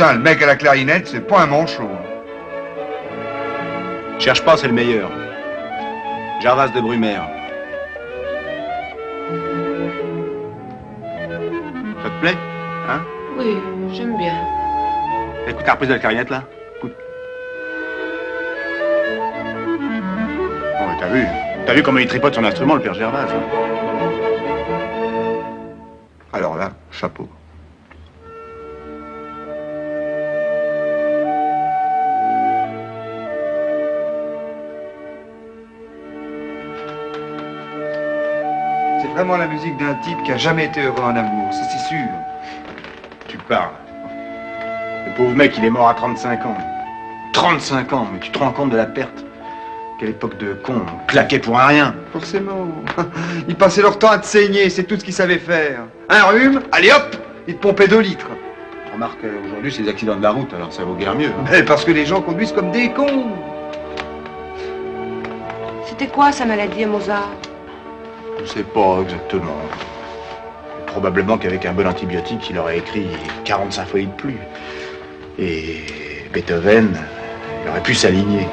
putain, le mec à la clarinette, c'est pas un manchot. Cherche pas, c'est le meilleur. Jarvas de Brumaire. Ça te plaît Hein? Oui, j'aime bien. Écoute la reprise de la clarinette, là Écoute. Bon, mais t'as vu? T'as vu comment il tripote son instrument, le père Gervas hein? Alors là, chapeau. Vraiment la musique d'un type qui a jamais été heureux en amour, ça c'est sûr. Tu parles. Le pauvre mec, il est mort à 35 ans. 35 ans, mais tu te rends compte de la perte? Quelle époque de con, on claquait pour un rien. Forcément. Ils passaient leur temps à te saigner, c'est tout ce qu'ils savaient faire. Un rhume, allez hop, ils te pompaient deux litres. Remarque, euh, aujourd'hui, c'est des accidents de la route, alors ça vaut guère mieux. hein. Mais parce que les gens conduisent comme des cons. C'était quoi sa maladie à Mozart? Je sais pas exactement. Probablement qu'avec un bon antibiotique, il aurait écrit 40 symphonies de plus. Et Beethoven, il aurait pu s'aligner.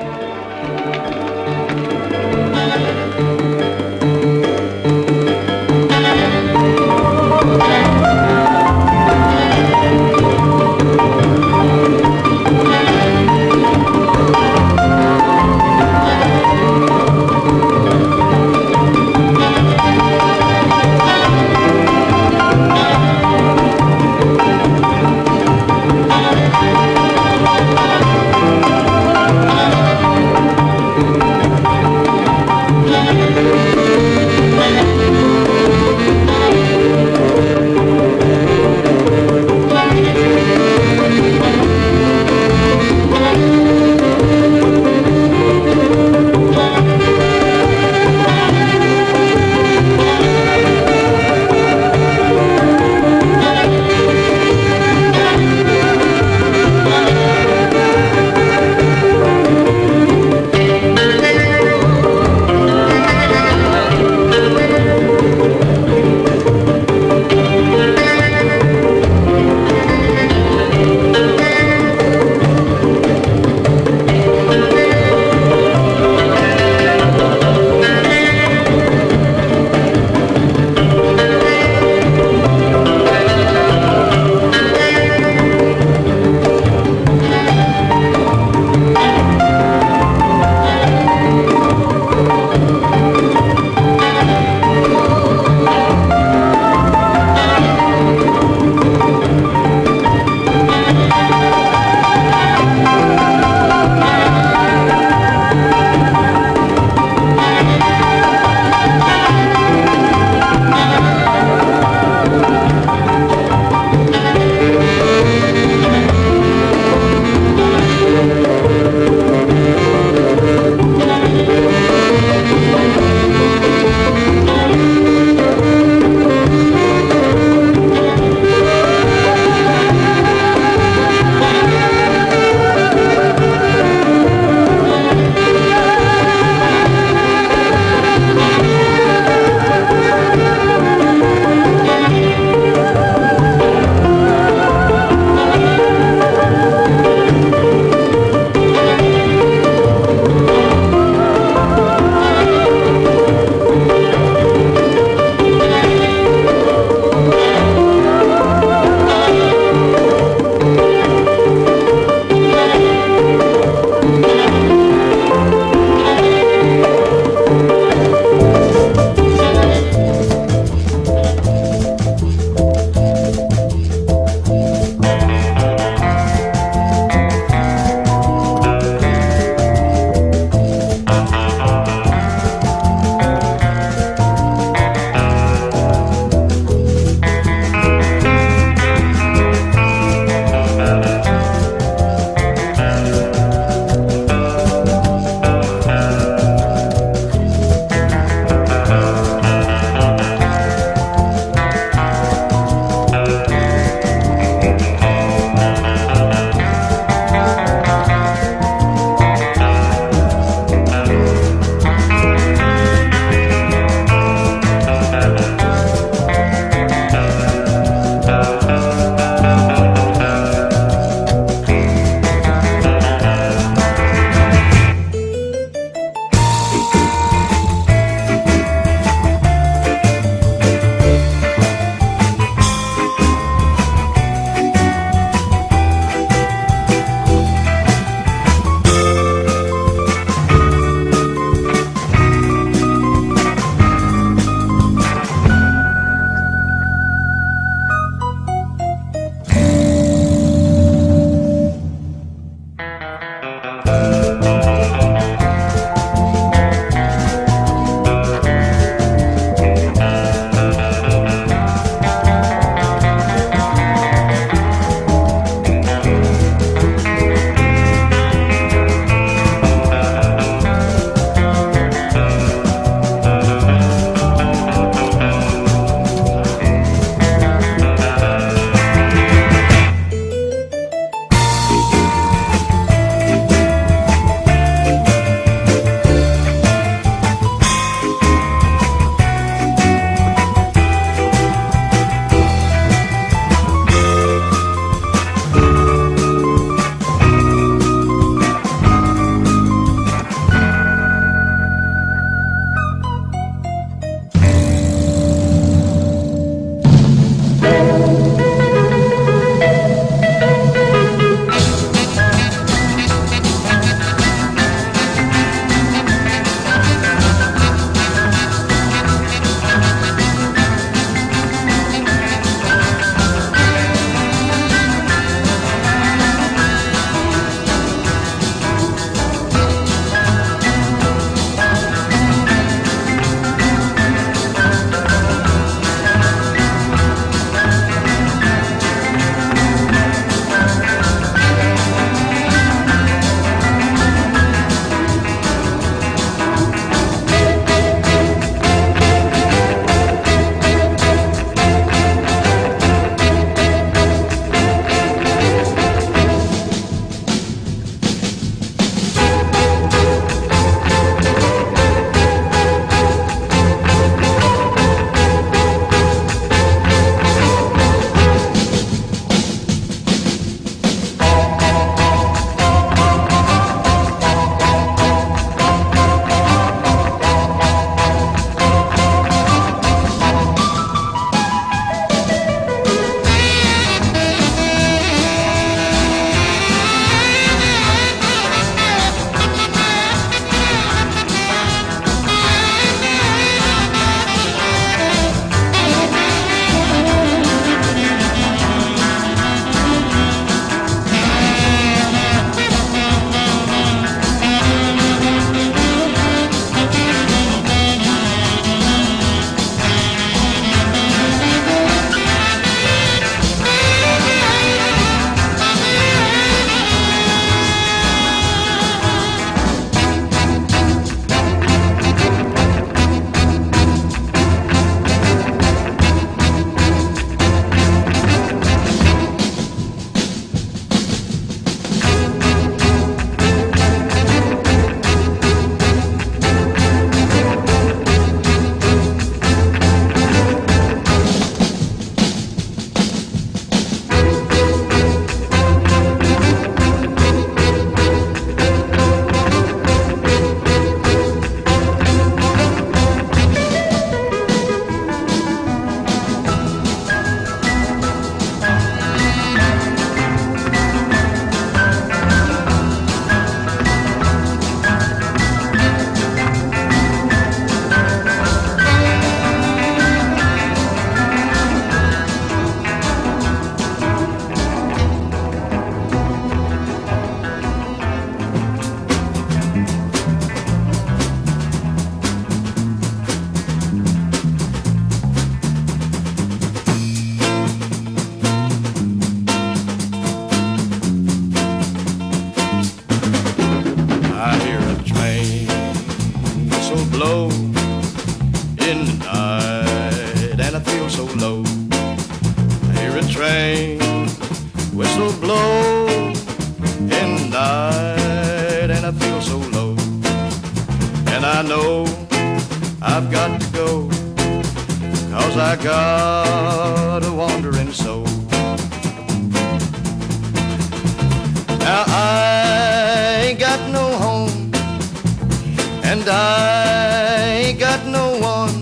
And I ain't got no one,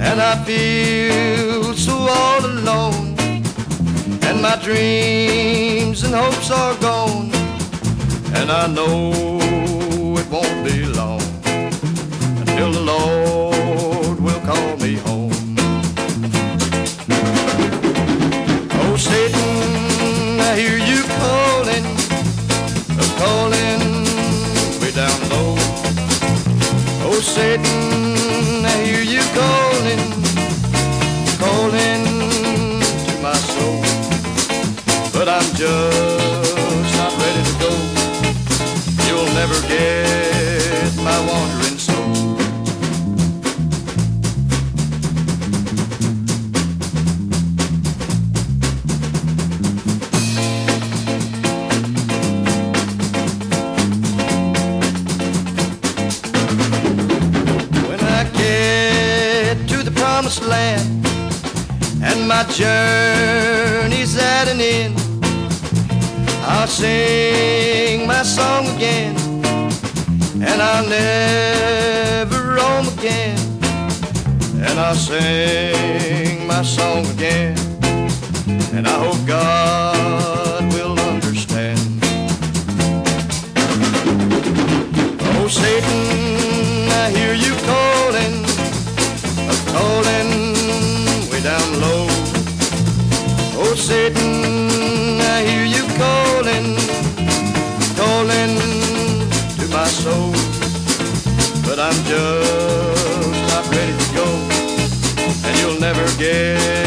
and I feel so all alone, and my dreams and hopes are gone, and I know it won't be long until the Lord sitting journey's at an end, I'll sing my song again and I'll never roam again. And I'll sing my song again and I hope God Satan, I hear you calling, calling to my soul. But I'm just not ready to go, and you'll never get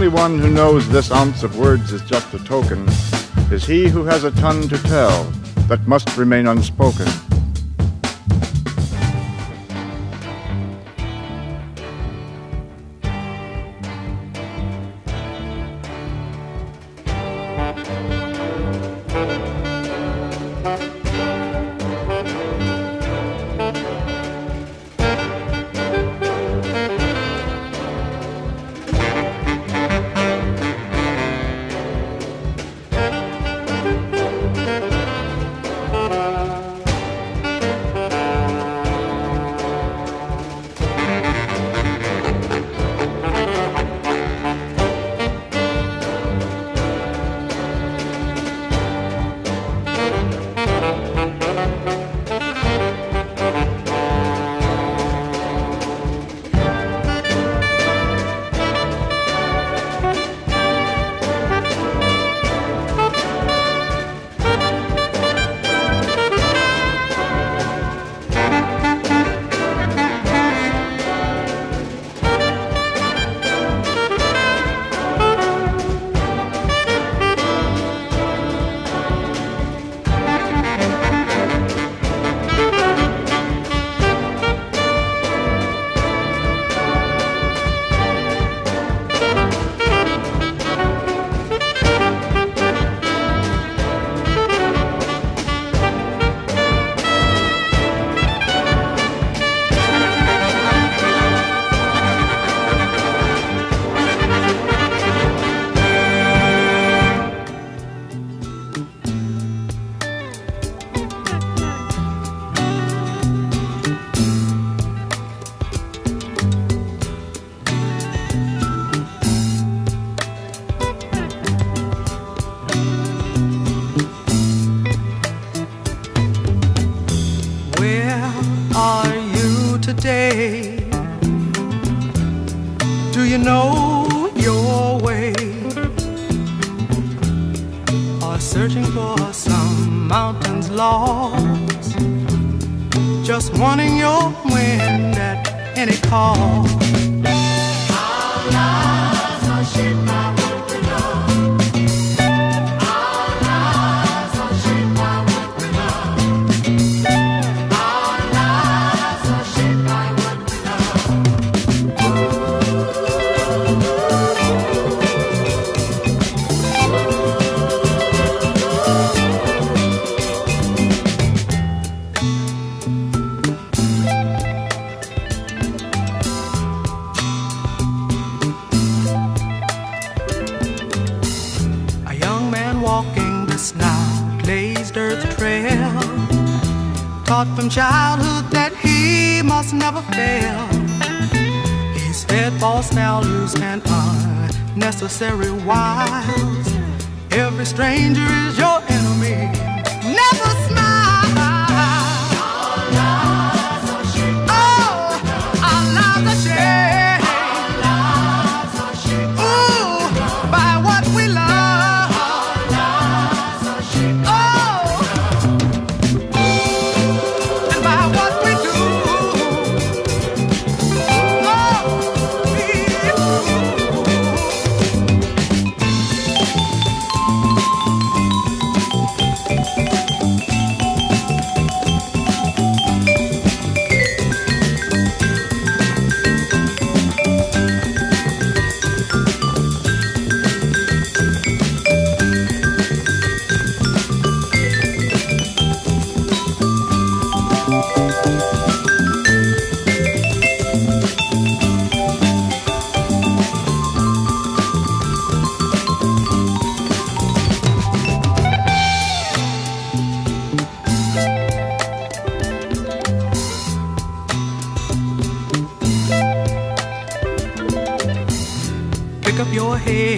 only one who knows this ounce of words is just a token is he who has a tongue to tell that must remain unspoken.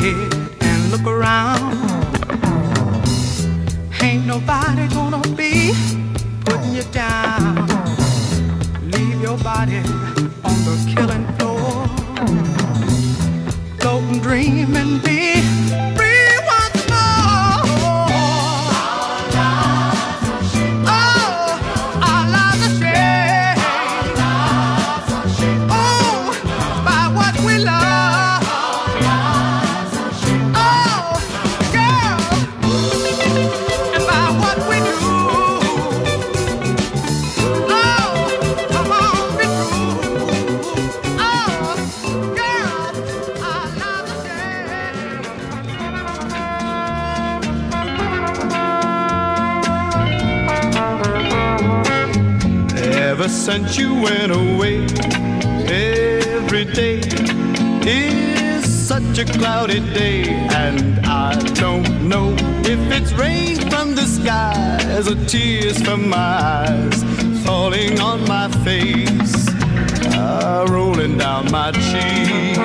head and look around. Ain't nobody gonna be putting you down. Leave your body on the killing floor. Floating, and be. Since you went away. Every day is such a cloudy day, and I don't know if it's rain from the skies or tears from my eyes falling on my face, uh, rolling down my cheek.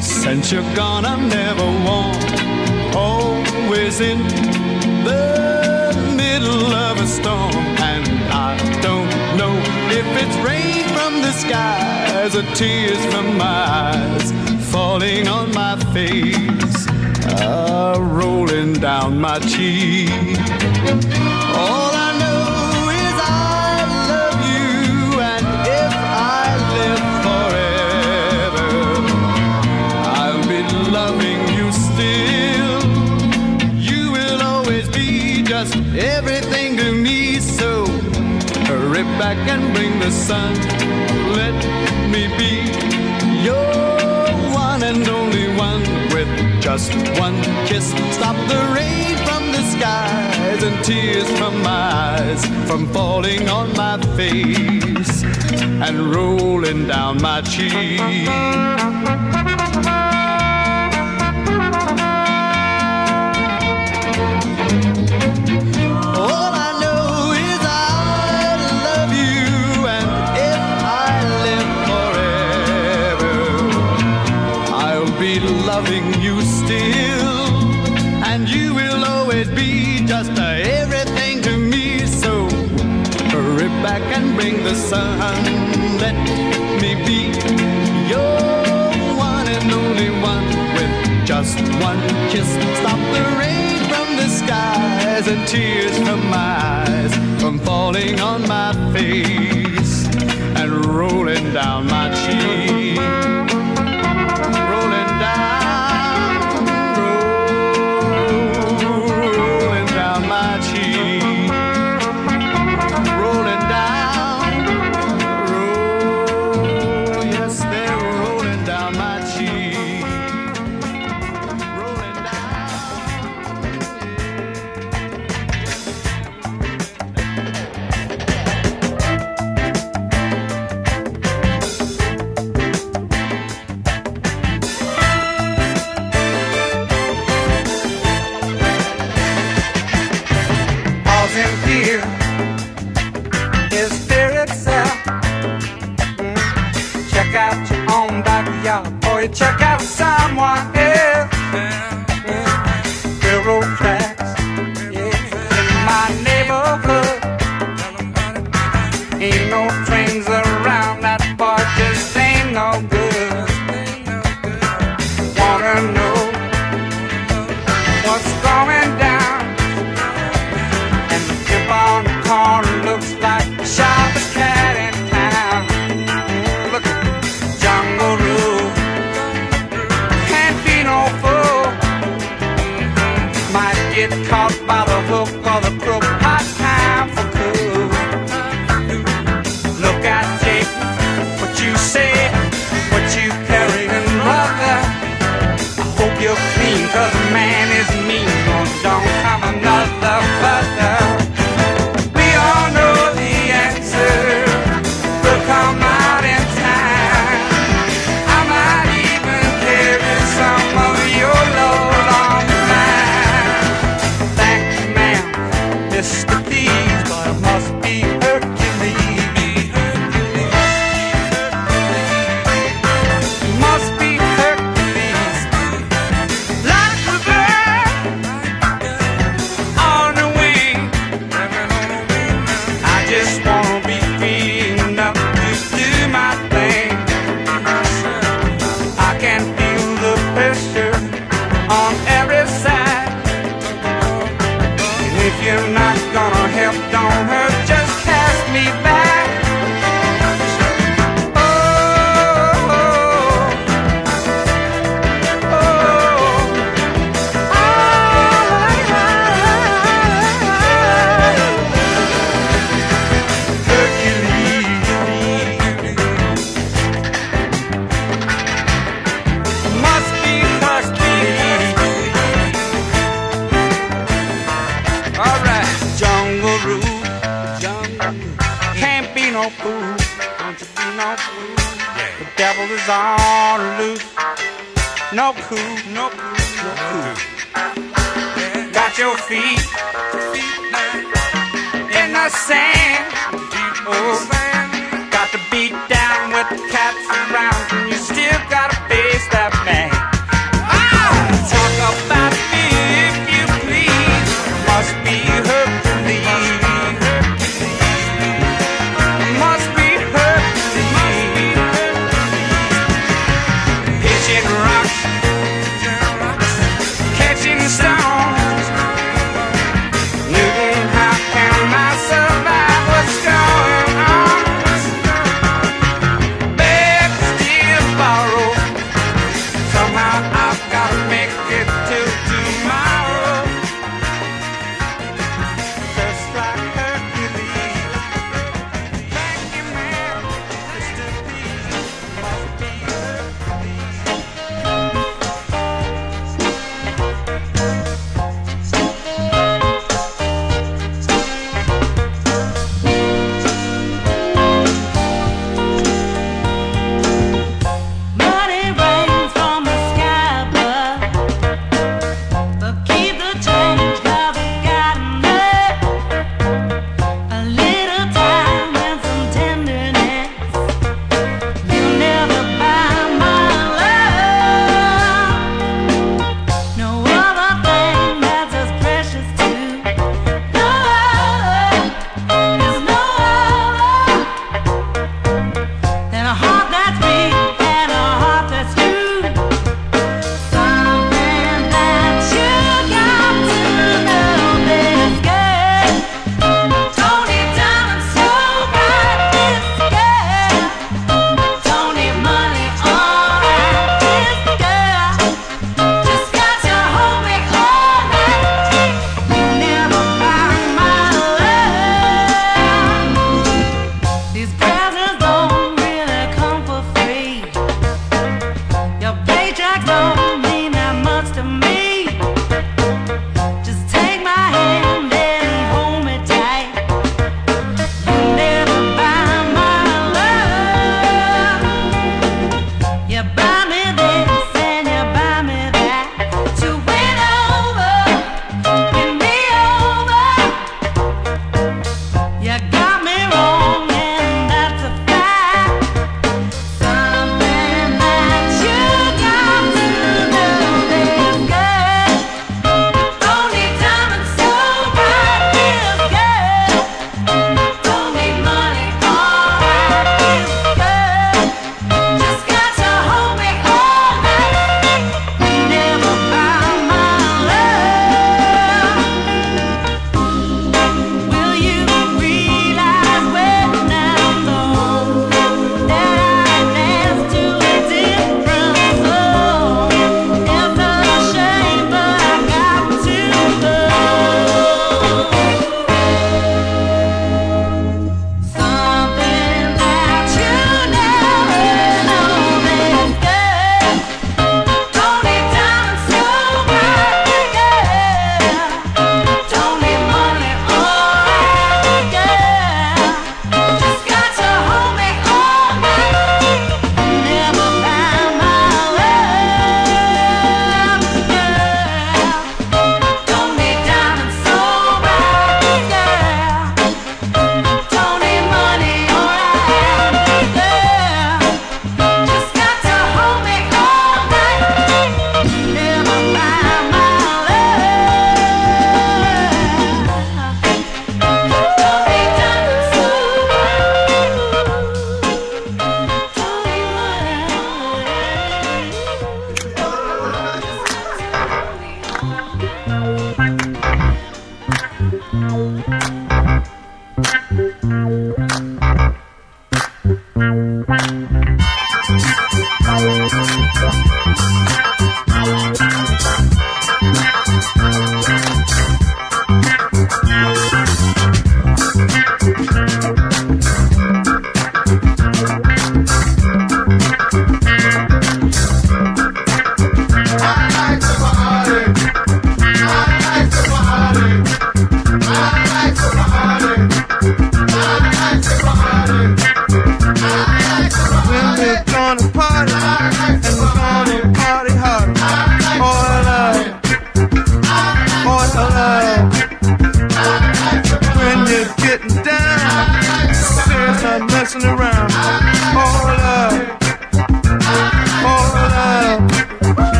Since you're gone, I'm never warm. Always in the middle of a storm. And I don't know if it's rain from the skies or tears from my eyes falling on my face, uh, rolling down my cheek. Everything to me, so hurry back and bring the sun. Let me be your one and only one with just one kiss. Stop the rain from the skies and tears from my eyes from falling on my face and rolling down my cheek. Loving you still, and you will always be just everything to me. So hurry back and bring the sun. Let me be your one and only one with just one kiss. Stop the rain from the skies and tears from my eyes from falling on my face and rolling down my cheek.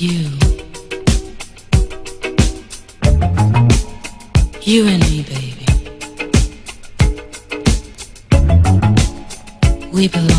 You. You and me, baby. We belong.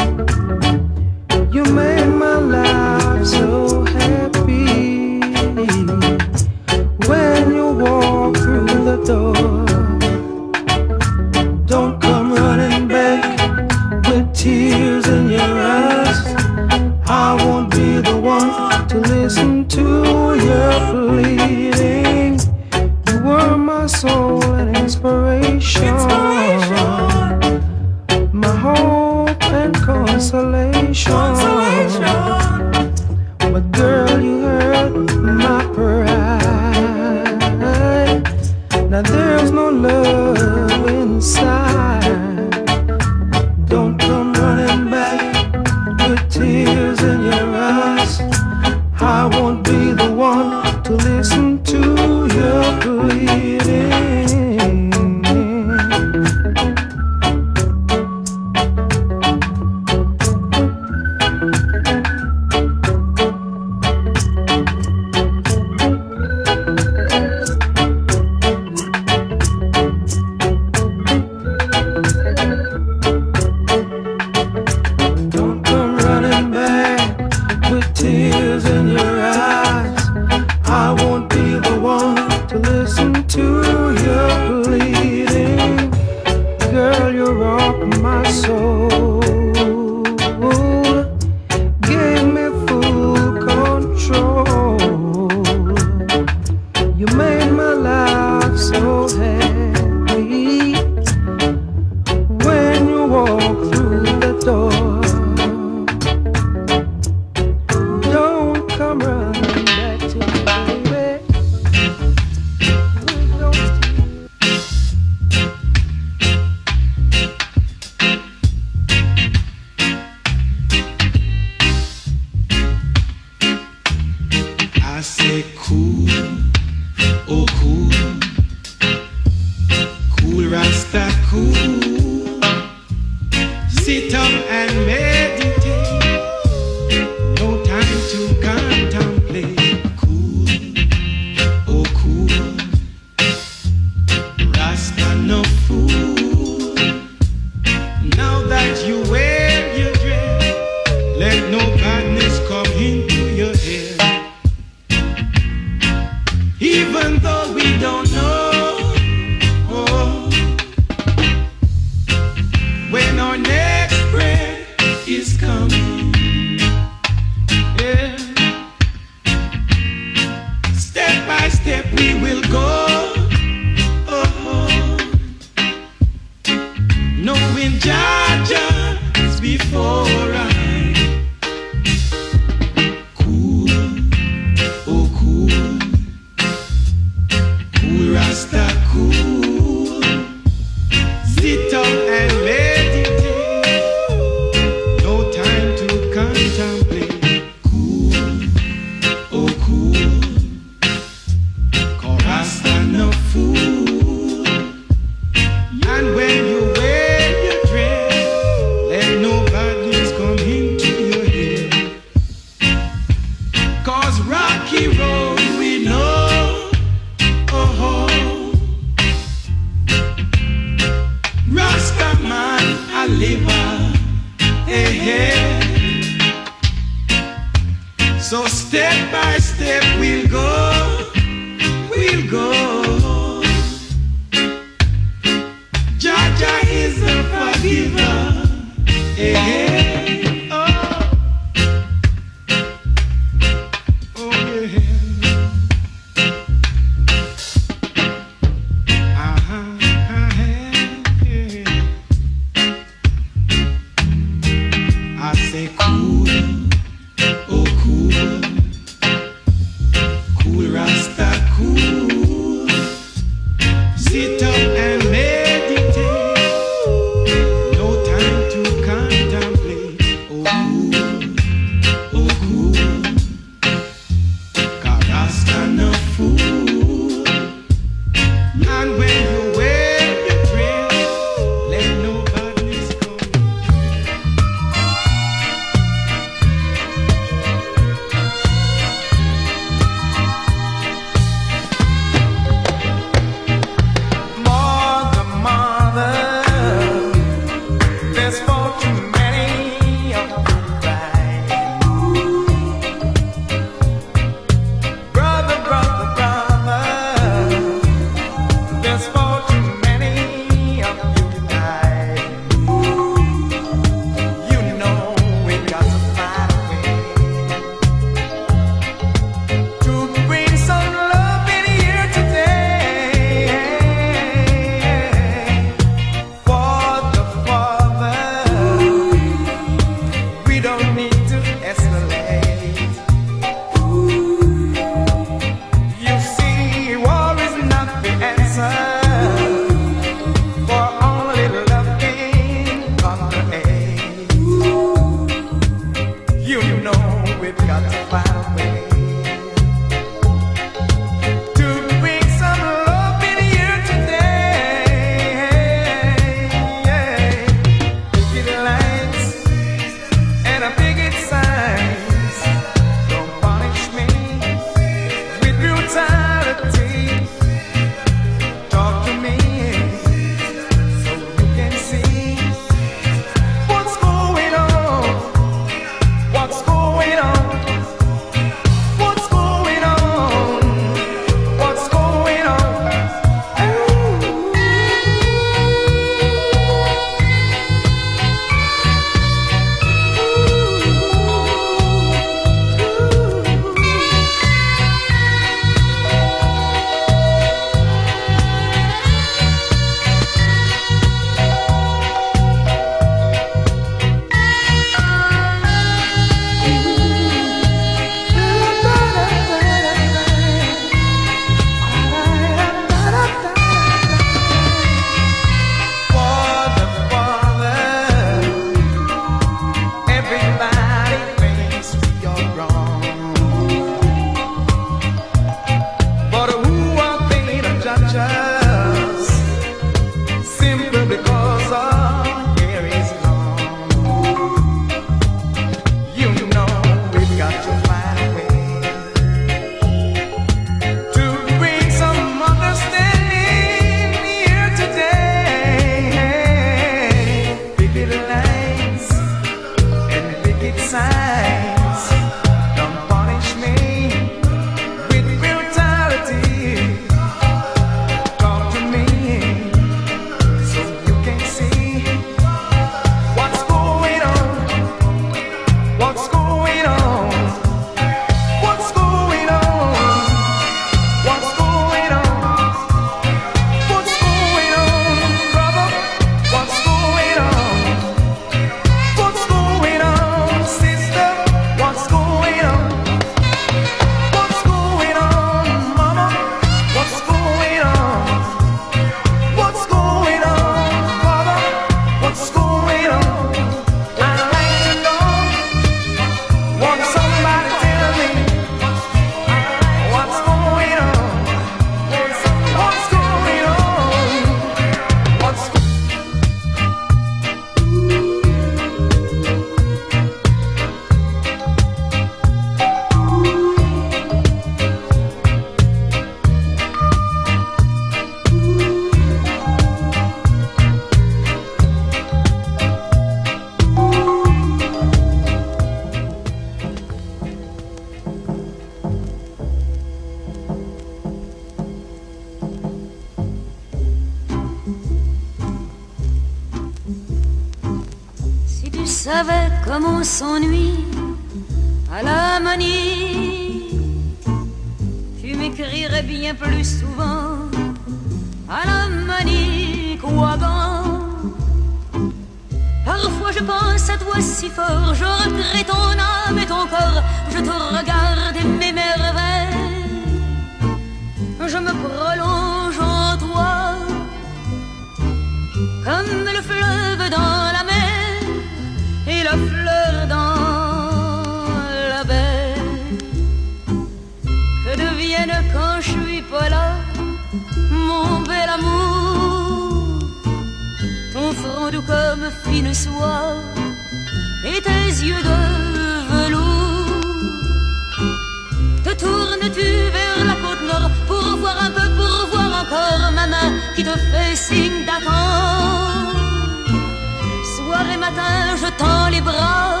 Tends les bras,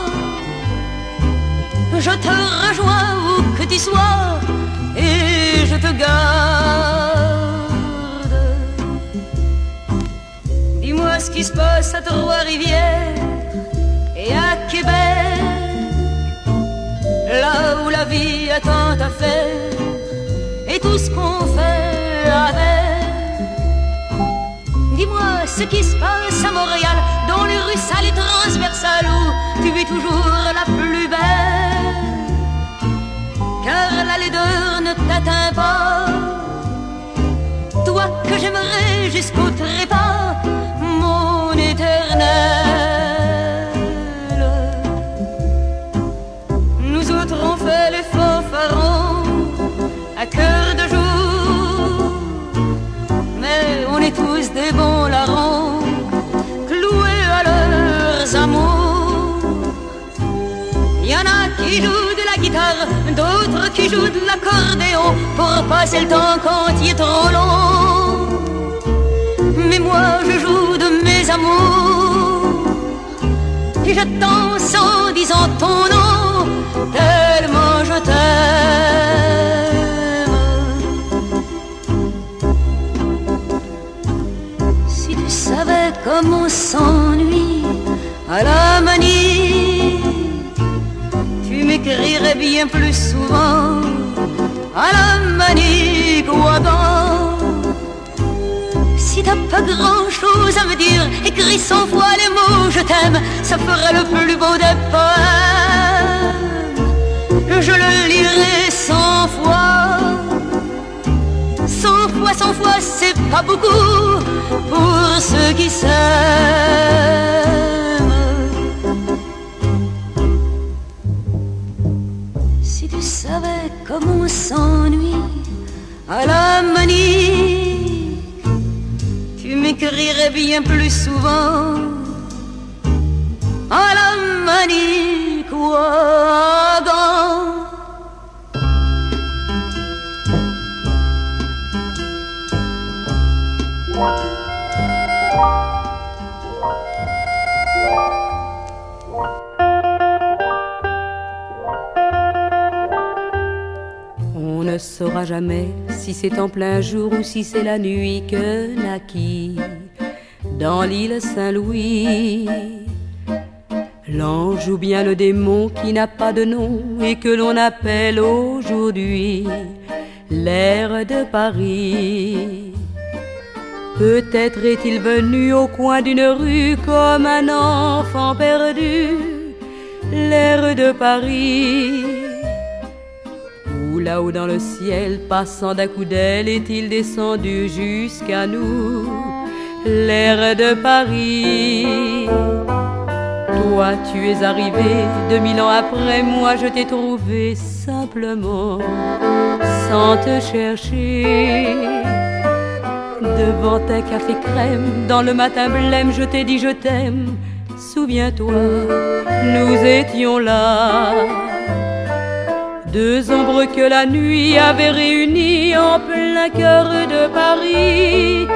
je te rejoins où que tu sois et je te garde. Dis-moi ce qui se passe à Trois-Rivières et à Québec, là où la vie a tant à faire et tout ce qu'on fait avec. Ce qui se passe à Montréal, dans les rues sales et transversales où tu es toujours la plus belle. Car la laideur ne t'atteint pas. Toi que j'aimerais jusqu'au trépas, mon éternel. Nous autres on fait les fanfarons à cœur de jour. Des bons larrons, cloués à leurs amours. Y en a qui jouent de la guitare, d'autres qui jouent de l'accordéon pour passer le temps quand il est trop long. Mais moi je joue de mes amours et danse en disant ton nom comme on s'ennuie à la manie, tu m'écrirais bien plus souvent à la manie qu'ouagan. Si t'as pas grand chose à me dire, écris cent fois les mots je t'aime, ça ferait le plus beau des poèmes. Je le lirai cent fois, fois, cent fois, c'est pas beaucoup pour ceux qui s'aiment. Si tu savais comme on s'ennuie à la manie, tu m'écrirais bien plus souvent à la manie qu'ouagan. Saura jamais si c'est en plein jour ou si c'est la nuit que naquit dans l'île Saint-Louis. L'ange ou bien le démon qui n'a pas de nom et que l'on appelle aujourd'hui l'air de Paris. Peut-être est-il venu au coin d'une rue comme un enfant perdu, l'air de Paris. Là-haut dans le ciel, passant d'un coup d'aile, est-il descendu jusqu'à nous, l'air de Paris. Toi, tu es arrivé deux mille ans après moi, je t'ai trouvé simplement, sans te chercher. Devant un café crème, dans le matin blême, je t'ai dit je t'aime. Souviens-toi, nous étions là. Deux ombres que la nuit avait réunies en plein cœur de Paris,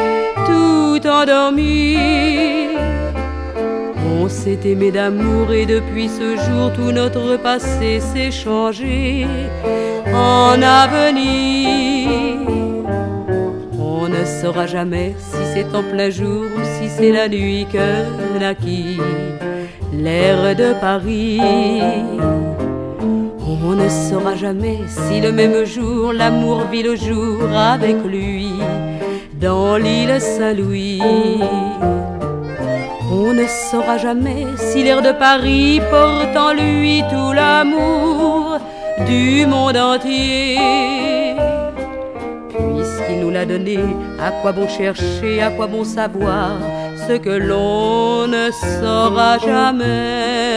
tout endormi. On s'est aimé d'amour et depuis ce jour tout notre passé s'est changé en avenir. On ne saura jamais si c'est en plein jour ou si c'est la nuit que naquit l'air de Paris. On ne saura jamais si le même jour l'amour vit le jour avec lui dans l'île Saint-Louis. On ne saura jamais si l'air de Paris porte en lui tout l'amour du monde entier. Puisqu'il nous l'a donné, à quoi bon chercher, à quoi bon savoir ce que l'on ne saura jamais?